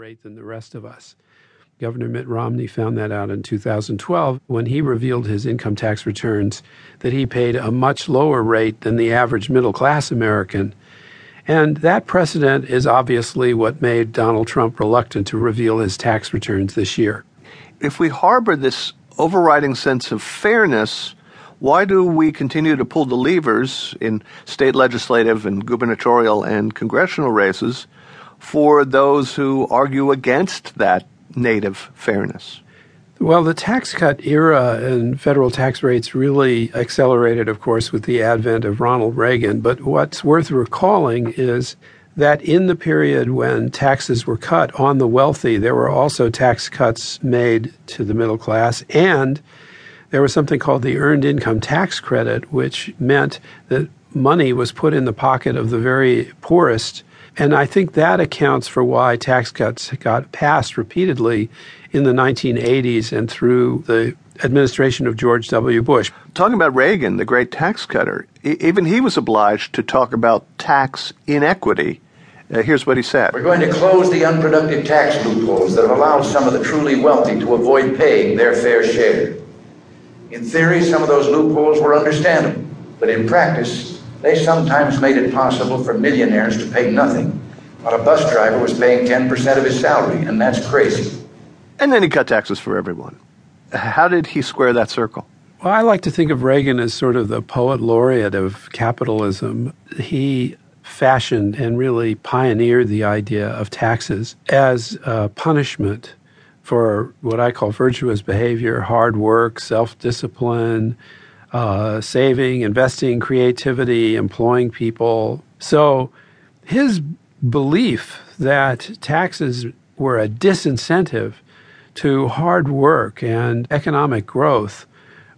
rate than the rest of us. Governor Mitt Romney found that out in 2012 when he revealed his income tax returns that he paid a much lower rate than the average middle class American. And that precedent is obviously what made Donald Trump reluctant to reveal his tax returns this year. If we harbor this overriding sense of fairness, why do we continue to pull the levers in state legislative and gubernatorial and congressional races for those who argue against that native fairness? Well, the tax cut era and federal tax rates really accelerated, of course, with the advent of Ronald Reagan. But what's worth recalling is that in the period when taxes were cut on the wealthy, there were also tax cuts made to the middle class. And there was something called the Earned Income Tax Credit, which meant that money was put in the pocket of the very poorest and I think that accounts for why tax cuts got passed repeatedly in the 1980s and through the administration of George W. Bush. Talking about Reagan, the great tax cutter, even he was obliged to talk about tax inequity. Uh, here's what he said We're going to close the unproductive tax loopholes that have allowed some of the truly wealthy to avoid paying their fair share. In theory, some of those loopholes were understandable, but in practice, they sometimes made it possible for millionaires to pay nothing, while a bus driver was paying 10% of his salary, and that's crazy. And then he cut taxes for everyone. How did he square that circle? Well, I like to think of Reagan as sort of the poet laureate of capitalism. He fashioned and really pioneered the idea of taxes as a punishment for what I call virtuous behavior, hard work, self discipline, uh, saving, investing, creativity, employing people. So his belief that taxes were a disincentive to hard work and economic growth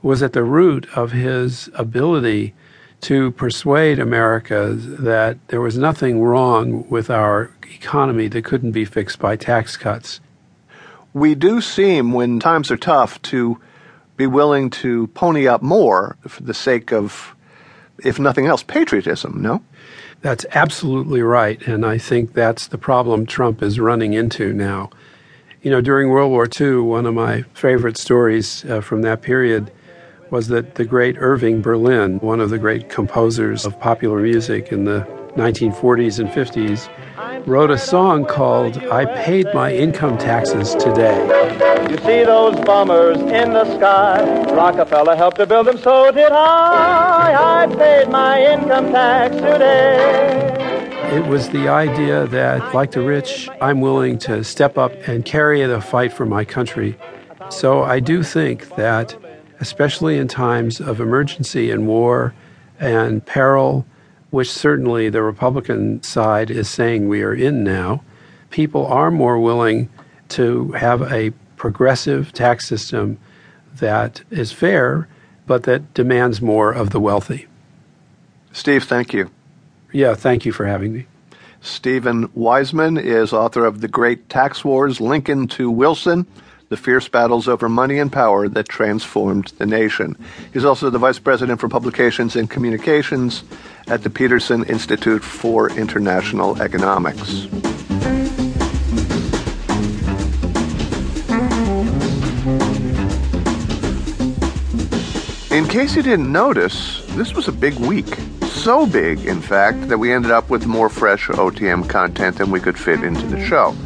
was at the root of his ability to persuade America that there was nothing wrong with our economy that couldn't be fixed by tax cuts. We do seem, when times are tough, to be willing to pony up more for the sake of, if nothing else, patriotism, no? That's absolutely right. And I think that's the problem Trump is running into now. You know, during World War II, one of my favorite stories uh, from that period was that the great Irving Berlin, one of the great composers of popular music in the 1940s and 50s, wrote a song called I Paid My Income Taxes Today. You see those bombers in the sky? Rockefeller helped to build them, so did I. I paid my income tax today. It was the idea that, like the rich, I'm willing to step up and carry the fight for my country. So I do think that, especially in times of emergency and war and peril, which certainly the Republican side is saying we are in now, people are more willing to have a progressive tax system that is fair, but that demands more of the wealthy. Steve, thank you. Yeah, thank you for having me. Steven Weisman is author of The Great Tax Wars Lincoln to Wilson the fierce battles over money and power that transformed the nation. He's also the Vice President for Publications and Communications at the Peterson Institute for International Economics. In case you didn't notice, this was a big week. So big, in fact, that we ended up with more fresh OTM content than we could fit into the show.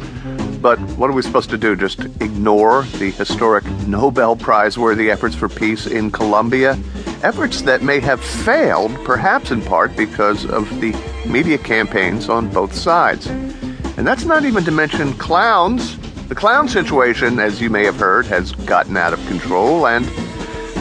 But what are we supposed to do? Just ignore the historic Nobel Prize worthy efforts for peace in Colombia? Efforts that may have failed, perhaps in part because of the media campaigns on both sides. And that's not even to mention clowns. The clown situation, as you may have heard, has gotten out of control, and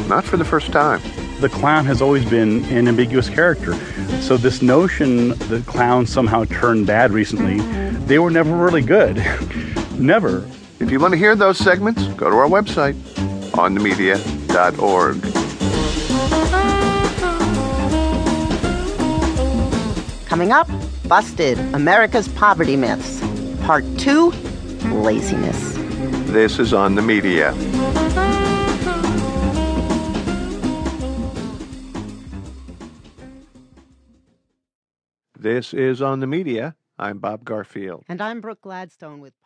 not for the first time. The clown has always been an ambiguous character. So, this notion that clowns somehow turned bad recently, they were never really good. never. If you want to hear those segments, go to our website, onthemedia.org. Coming up, Busted America's Poverty Myths. Part 2 Laziness. This is On the Media. This is On the Media. I'm Bob Garfield. And I'm Brooke Gladstone with